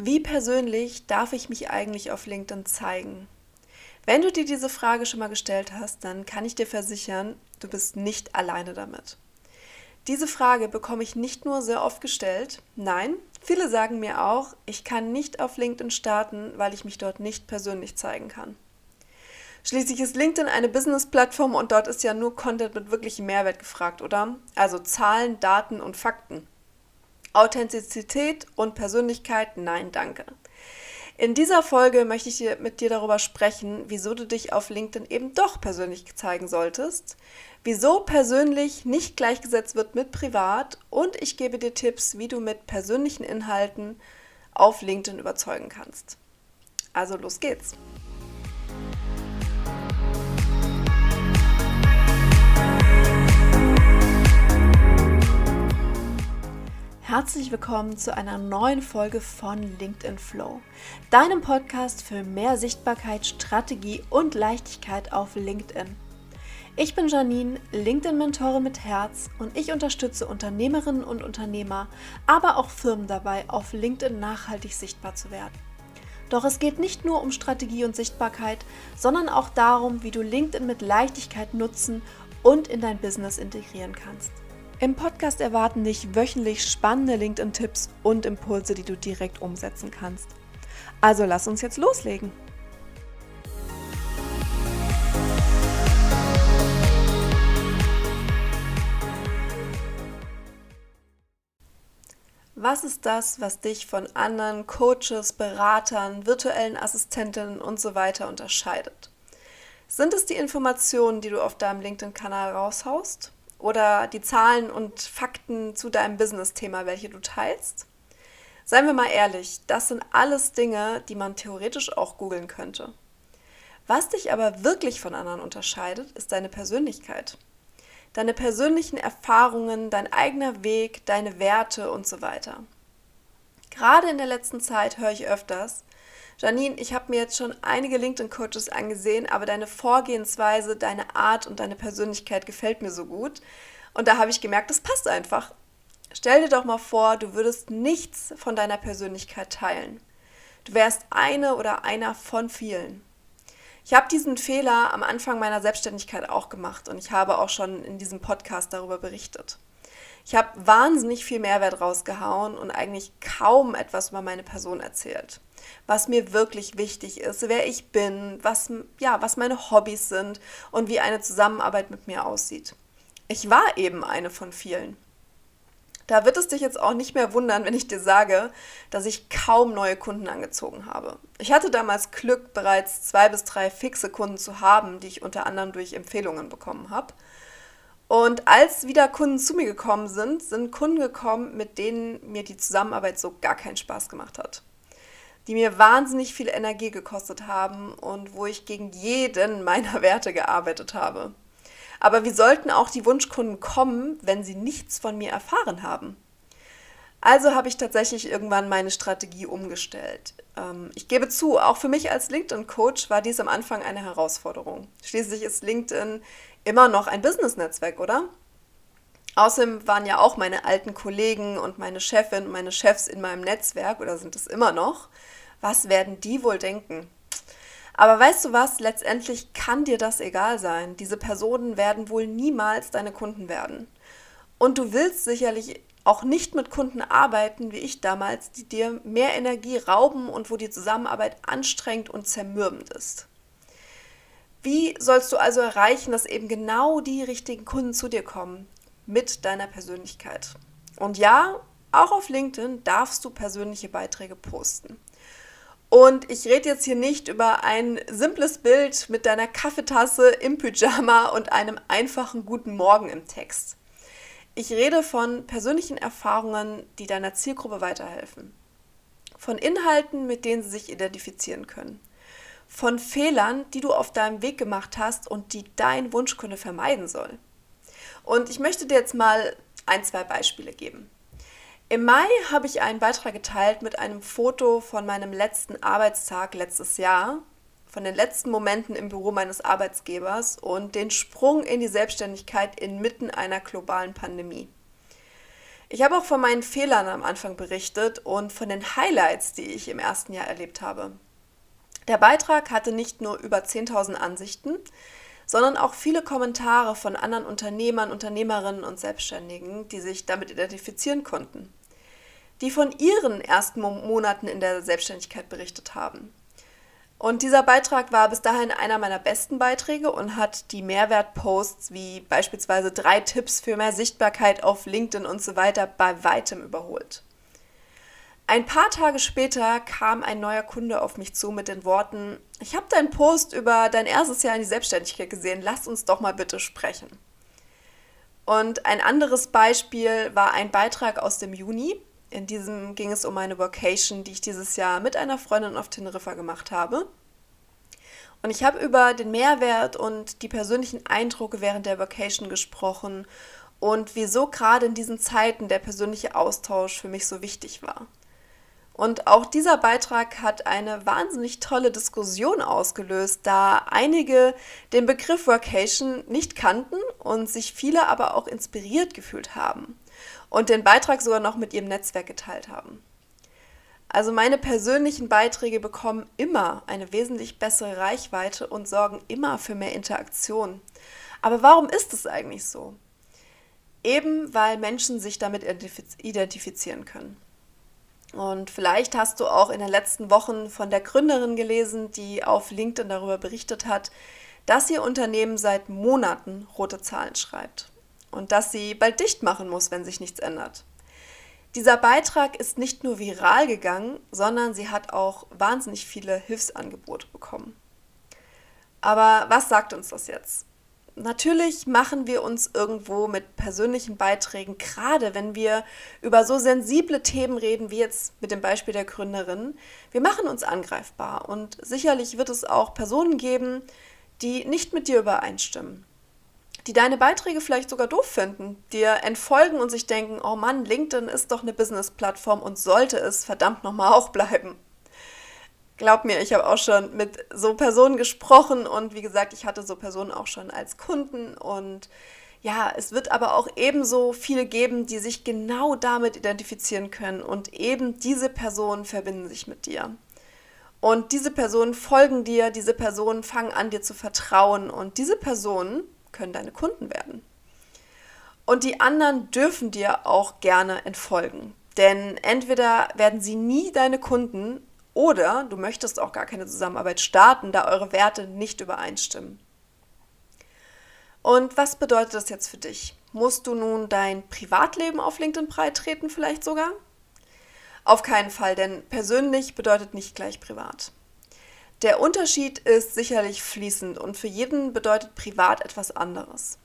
Wie persönlich darf ich mich eigentlich auf LinkedIn zeigen? Wenn du dir diese Frage schon mal gestellt hast, dann kann ich dir versichern, du bist nicht alleine damit. Diese Frage bekomme ich nicht nur sehr oft gestellt, nein, viele sagen mir auch, ich kann nicht auf LinkedIn starten, weil ich mich dort nicht persönlich zeigen kann. Schließlich ist LinkedIn eine Business-Plattform und dort ist ja nur Content mit wirklichem Mehrwert gefragt, oder? Also Zahlen, Daten und Fakten. Authentizität und Persönlichkeit, nein, danke. In dieser Folge möchte ich mit dir darüber sprechen, wieso du dich auf LinkedIn eben doch persönlich zeigen solltest, wieso persönlich nicht gleichgesetzt wird mit privat und ich gebe dir Tipps, wie du mit persönlichen Inhalten auf LinkedIn überzeugen kannst. Also los geht's. Herzlich willkommen zu einer neuen Folge von LinkedIn Flow, deinem Podcast für mehr Sichtbarkeit, Strategie und Leichtigkeit auf LinkedIn. Ich bin Janine, LinkedIn-Mentorin mit Herz und ich unterstütze Unternehmerinnen und Unternehmer, aber auch Firmen dabei, auf LinkedIn nachhaltig sichtbar zu werden. Doch es geht nicht nur um Strategie und Sichtbarkeit, sondern auch darum, wie du LinkedIn mit Leichtigkeit nutzen und in dein Business integrieren kannst. Im Podcast erwarten dich wöchentlich spannende LinkedIn-Tipps und Impulse, die du direkt umsetzen kannst. Also lass uns jetzt loslegen. Was ist das, was dich von anderen Coaches, Beratern, virtuellen Assistentinnen und so weiter unterscheidet? Sind es die Informationen, die du auf deinem LinkedIn-Kanal raushaust? Oder die Zahlen und Fakten zu deinem Business-Thema, welche du teilst? Seien wir mal ehrlich, das sind alles Dinge, die man theoretisch auch googeln könnte. Was dich aber wirklich von anderen unterscheidet, ist deine Persönlichkeit. Deine persönlichen Erfahrungen, dein eigener Weg, deine Werte und so weiter. Gerade in der letzten Zeit höre ich öfters, Janine, ich habe mir jetzt schon einige LinkedIn-Coaches angesehen, aber deine Vorgehensweise, deine Art und deine Persönlichkeit gefällt mir so gut. Und da habe ich gemerkt, das passt einfach. Stell dir doch mal vor, du würdest nichts von deiner Persönlichkeit teilen. Du wärst eine oder einer von vielen. Ich habe diesen Fehler am Anfang meiner Selbstständigkeit auch gemacht und ich habe auch schon in diesem Podcast darüber berichtet. Ich habe wahnsinnig viel Mehrwert rausgehauen und eigentlich kaum etwas über meine Person erzählt was mir wirklich wichtig ist, wer ich bin, was, ja, was meine Hobbys sind und wie eine Zusammenarbeit mit mir aussieht. Ich war eben eine von vielen. Da wird es dich jetzt auch nicht mehr wundern, wenn ich dir sage, dass ich kaum neue Kunden angezogen habe. Ich hatte damals Glück, bereits zwei bis drei fixe Kunden zu haben, die ich unter anderem durch Empfehlungen bekommen habe. Und als wieder Kunden zu mir gekommen sind, sind Kunden gekommen, mit denen mir die Zusammenarbeit so gar keinen Spaß gemacht hat die mir wahnsinnig viel Energie gekostet haben und wo ich gegen jeden meiner Werte gearbeitet habe. Aber wie sollten auch die Wunschkunden kommen, wenn sie nichts von mir erfahren haben? Also habe ich tatsächlich irgendwann meine Strategie umgestellt. Ähm, ich gebe zu, auch für mich als LinkedIn-Coach war dies am Anfang eine Herausforderung. Schließlich ist LinkedIn immer noch ein Business-Netzwerk, oder? Außerdem waren ja auch meine alten Kollegen und meine Chefin und meine Chefs in meinem Netzwerk oder sind es immer noch was werden die wohl denken? Aber weißt du was, letztendlich kann dir das egal sein. Diese Personen werden wohl niemals deine Kunden werden. Und du willst sicherlich auch nicht mit Kunden arbeiten, wie ich damals, die dir mehr Energie rauben und wo die Zusammenarbeit anstrengend und zermürbend ist. Wie sollst du also erreichen, dass eben genau die richtigen Kunden zu dir kommen? Mit deiner Persönlichkeit. Und ja, auch auf LinkedIn darfst du persönliche Beiträge posten. Und ich rede jetzt hier nicht über ein simples Bild mit deiner Kaffeetasse im Pyjama und einem einfachen guten Morgen im Text. Ich rede von persönlichen Erfahrungen, die deiner Zielgruppe weiterhelfen. Von Inhalten, mit denen sie sich identifizieren können. Von Fehlern, die du auf deinem Weg gemacht hast und die dein Wunschkunde vermeiden soll. Und ich möchte dir jetzt mal ein, zwei Beispiele geben. Im Mai habe ich einen Beitrag geteilt mit einem Foto von meinem letzten Arbeitstag letztes Jahr, von den letzten Momenten im Büro meines Arbeitsgebers und den Sprung in die Selbstständigkeit inmitten einer globalen Pandemie. Ich habe auch von meinen Fehlern am Anfang berichtet und von den Highlights, die ich im ersten Jahr erlebt habe. Der Beitrag hatte nicht nur über 10.000 Ansichten, sondern auch viele Kommentare von anderen Unternehmern, Unternehmerinnen und Selbstständigen, die sich damit identifizieren konnten, die von ihren ersten Monaten in der Selbstständigkeit berichtet haben. Und dieser Beitrag war bis dahin einer meiner besten Beiträge und hat die Mehrwertposts wie beispielsweise drei Tipps für mehr Sichtbarkeit auf LinkedIn und so weiter bei weitem überholt. Ein paar Tage später kam ein neuer Kunde auf mich zu mit den Worten, ich habe deinen Post über dein erstes Jahr in die Selbstständigkeit gesehen, lass uns doch mal bitte sprechen. Und ein anderes Beispiel war ein Beitrag aus dem Juni, in diesem ging es um eine Vocation, die ich dieses Jahr mit einer Freundin auf Teneriffa gemacht habe. Und ich habe über den Mehrwert und die persönlichen Eindrücke während der Vocation gesprochen und wieso gerade in diesen Zeiten der persönliche Austausch für mich so wichtig war. Und auch dieser Beitrag hat eine wahnsinnig tolle Diskussion ausgelöst, da einige den Begriff Workation nicht kannten und sich viele aber auch inspiriert gefühlt haben und den Beitrag sogar noch mit ihrem Netzwerk geteilt haben. Also meine persönlichen Beiträge bekommen immer eine wesentlich bessere Reichweite und sorgen immer für mehr Interaktion. Aber warum ist es eigentlich so? Eben weil Menschen sich damit identifizieren können. Und vielleicht hast du auch in den letzten Wochen von der Gründerin gelesen, die auf LinkedIn darüber berichtet hat, dass ihr Unternehmen seit Monaten rote Zahlen schreibt und dass sie bald dicht machen muss, wenn sich nichts ändert. Dieser Beitrag ist nicht nur viral gegangen, sondern sie hat auch wahnsinnig viele Hilfsangebote bekommen. Aber was sagt uns das jetzt? Natürlich machen wir uns irgendwo mit persönlichen Beiträgen, gerade wenn wir über so sensible Themen reden, wie jetzt mit dem Beispiel der Gründerin, wir machen uns angreifbar und sicherlich wird es auch Personen geben, die nicht mit dir übereinstimmen die deine Beiträge vielleicht sogar doof finden, dir entfolgen und sich denken, oh Mann, LinkedIn ist doch eine Business-Plattform und sollte es verdammt nochmal auch bleiben. Glaub mir, ich habe auch schon mit so Personen gesprochen und wie gesagt, ich hatte so Personen auch schon als Kunden und ja, es wird aber auch ebenso viele geben, die sich genau damit identifizieren können und eben diese Personen verbinden sich mit dir. Und diese Personen folgen dir, diese Personen fangen an dir zu vertrauen und diese Personen können deine Kunden werden. Und die anderen dürfen dir auch gerne entfolgen. Denn entweder werden sie nie deine Kunden oder du möchtest auch gar keine Zusammenarbeit starten, da eure Werte nicht übereinstimmen. Und was bedeutet das jetzt für dich? Musst du nun dein Privatleben auf LinkedIn breitreten vielleicht sogar? Auf keinen Fall, denn persönlich bedeutet nicht gleich privat. Der Unterschied ist sicherlich fließend und für jeden bedeutet privat etwas anderes.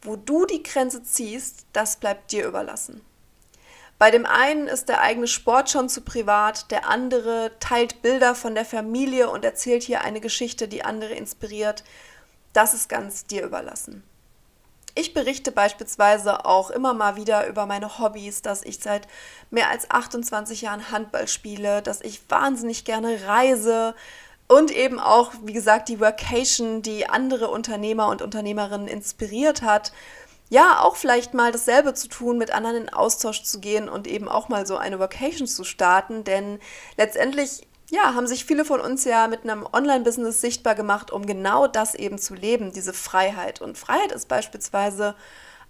Wo du die Grenze ziehst, das bleibt dir überlassen. Bei dem einen ist der eigene Sport schon zu privat, der andere teilt Bilder von der Familie und erzählt hier eine Geschichte, die andere inspiriert. Das ist ganz dir überlassen. Ich berichte beispielsweise auch immer mal wieder über meine Hobbys, dass ich seit mehr als 28 Jahren Handball spiele, dass ich wahnsinnig gerne reise, und eben auch, wie gesagt, die Workation, die andere Unternehmer und Unternehmerinnen inspiriert hat, ja, auch vielleicht mal dasselbe zu tun, mit anderen in Austausch zu gehen und eben auch mal so eine Vocation zu starten. Denn letztendlich, ja, haben sich viele von uns ja mit einem Online-Business sichtbar gemacht, um genau das eben zu leben, diese Freiheit. Und Freiheit ist beispielsweise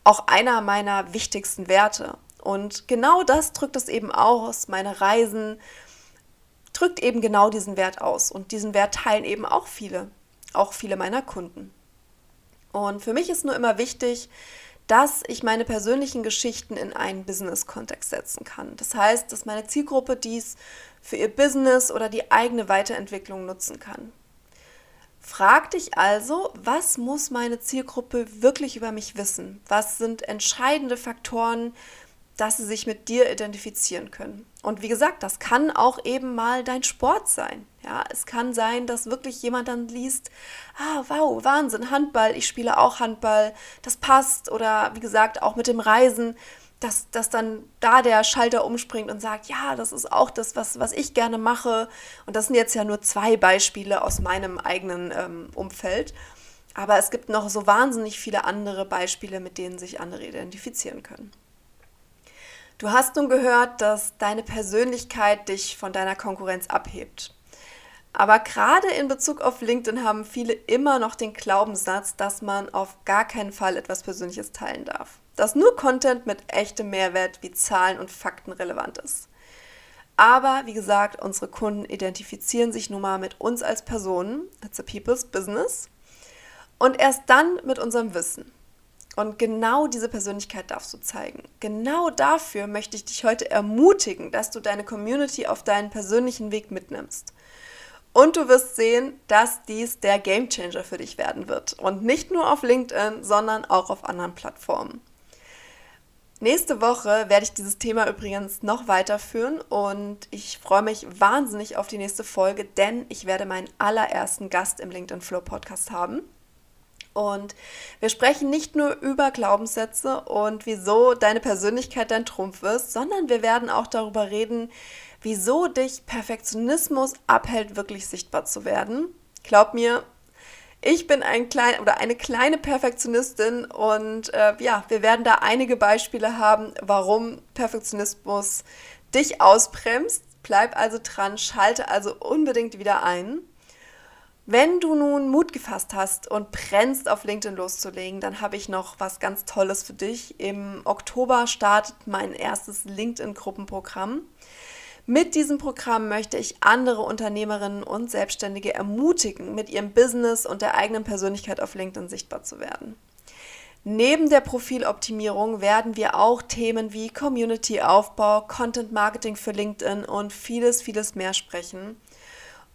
auch einer meiner wichtigsten Werte. Und genau das drückt es eben aus, meine Reisen, drückt eben genau diesen Wert aus. Und diesen Wert teilen eben auch viele, auch viele meiner Kunden. Und für mich ist nur immer wichtig, dass ich meine persönlichen Geschichten in einen Business-Kontext setzen kann. Das heißt, dass meine Zielgruppe dies für ihr Business oder die eigene Weiterentwicklung nutzen kann. Frag dich also, was muss meine Zielgruppe wirklich über mich wissen? Was sind entscheidende Faktoren, dass sie sich mit dir identifizieren können. Und wie gesagt, das kann auch eben mal dein Sport sein. Ja, es kann sein, dass wirklich jemand dann liest, ah, wow, Wahnsinn, Handball, ich spiele auch Handball, das passt. Oder wie gesagt, auch mit dem Reisen, dass, dass dann da der Schalter umspringt und sagt, ja, das ist auch das, was, was ich gerne mache. Und das sind jetzt ja nur zwei Beispiele aus meinem eigenen ähm, Umfeld. Aber es gibt noch so wahnsinnig viele andere Beispiele, mit denen sich andere identifizieren können. Du hast nun gehört, dass deine Persönlichkeit dich von deiner Konkurrenz abhebt. Aber gerade in Bezug auf LinkedIn haben viele immer noch den Glaubenssatz, dass man auf gar keinen Fall etwas Persönliches teilen darf. Dass nur Content mit echtem Mehrwert wie Zahlen und Fakten relevant ist. Aber wie gesagt, unsere Kunden identifizieren sich nun mal mit uns als Personen. It's a people's business. Und erst dann mit unserem Wissen. Und genau diese Persönlichkeit darfst du zeigen. Genau dafür möchte ich dich heute ermutigen, dass du deine Community auf deinen persönlichen Weg mitnimmst. Und du wirst sehen, dass dies der Gamechanger für dich werden wird. Und nicht nur auf LinkedIn, sondern auch auf anderen Plattformen. Nächste Woche werde ich dieses Thema übrigens noch weiterführen und ich freue mich wahnsinnig auf die nächste Folge, denn ich werde meinen allerersten Gast im LinkedIn Flow Podcast haben. Und wir sprechen nicht nur über Glaubenssätze und wieso deine Persönlichkeit dein Trumpf ist, sondern wir werden auch darüber reden, wieso dich Perfektionismus abhält, wirklich sichtbar zu werden. Glaub mir, ich bin ein klein oder eine kleine Perfektionistin und äh, ja, wir werden da einige Beispiele haben, warum Perfektionismus dich ausbremst. Bleib also dran, schalte also unbedingt wieder ein. Wenn du nun Mut gefasst hast und brennst, auf LinkedIn loszulegen, dann habe ich noch was ganz Tolles für dich. Im Oktober startet mein erstes LinkedIn-Gruppenprogramm. Mit diesem Programm möchte ich andere Unternehmerinnen und Selbstständige ermutigen, mit ihrem Business und der eigenen Persönlichkeit auf LinkedIn sichtbar zu werden. Neben der Profiloptimierung werden wir auch Themen wie Community-Aufbau, Content Marketing für LinkedIn und vieles, vieles mehr sprechen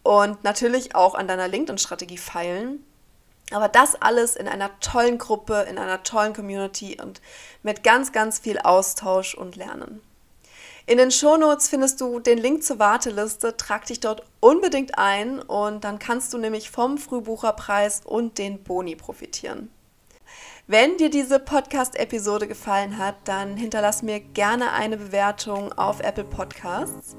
und natürlich auch an deiner LinkedIn-Strategie feilen. Aber das alles in einer tollen Gruppe, in einer tollen Community und mit ganz, ganz viel Austausch und Lernen. In den Shownotes findest du den Link zur Warteliste. Trag dich dort unbedingt ein und dann kannst du nämlich vom Frühbucherpreis und den Boni profitieren. Wenn dir diese Podcast-Episode gefallen hat, dann hinterlass mir gerne eine Bewertung auf Apple Podcasts.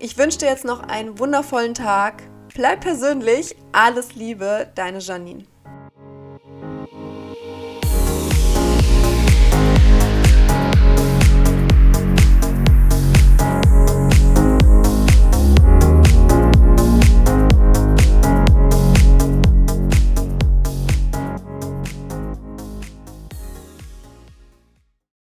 Ich wünsche dir jetzt noch einen wundervollen Tag. Bleib persönlich. Alles Liebe, deine Janine.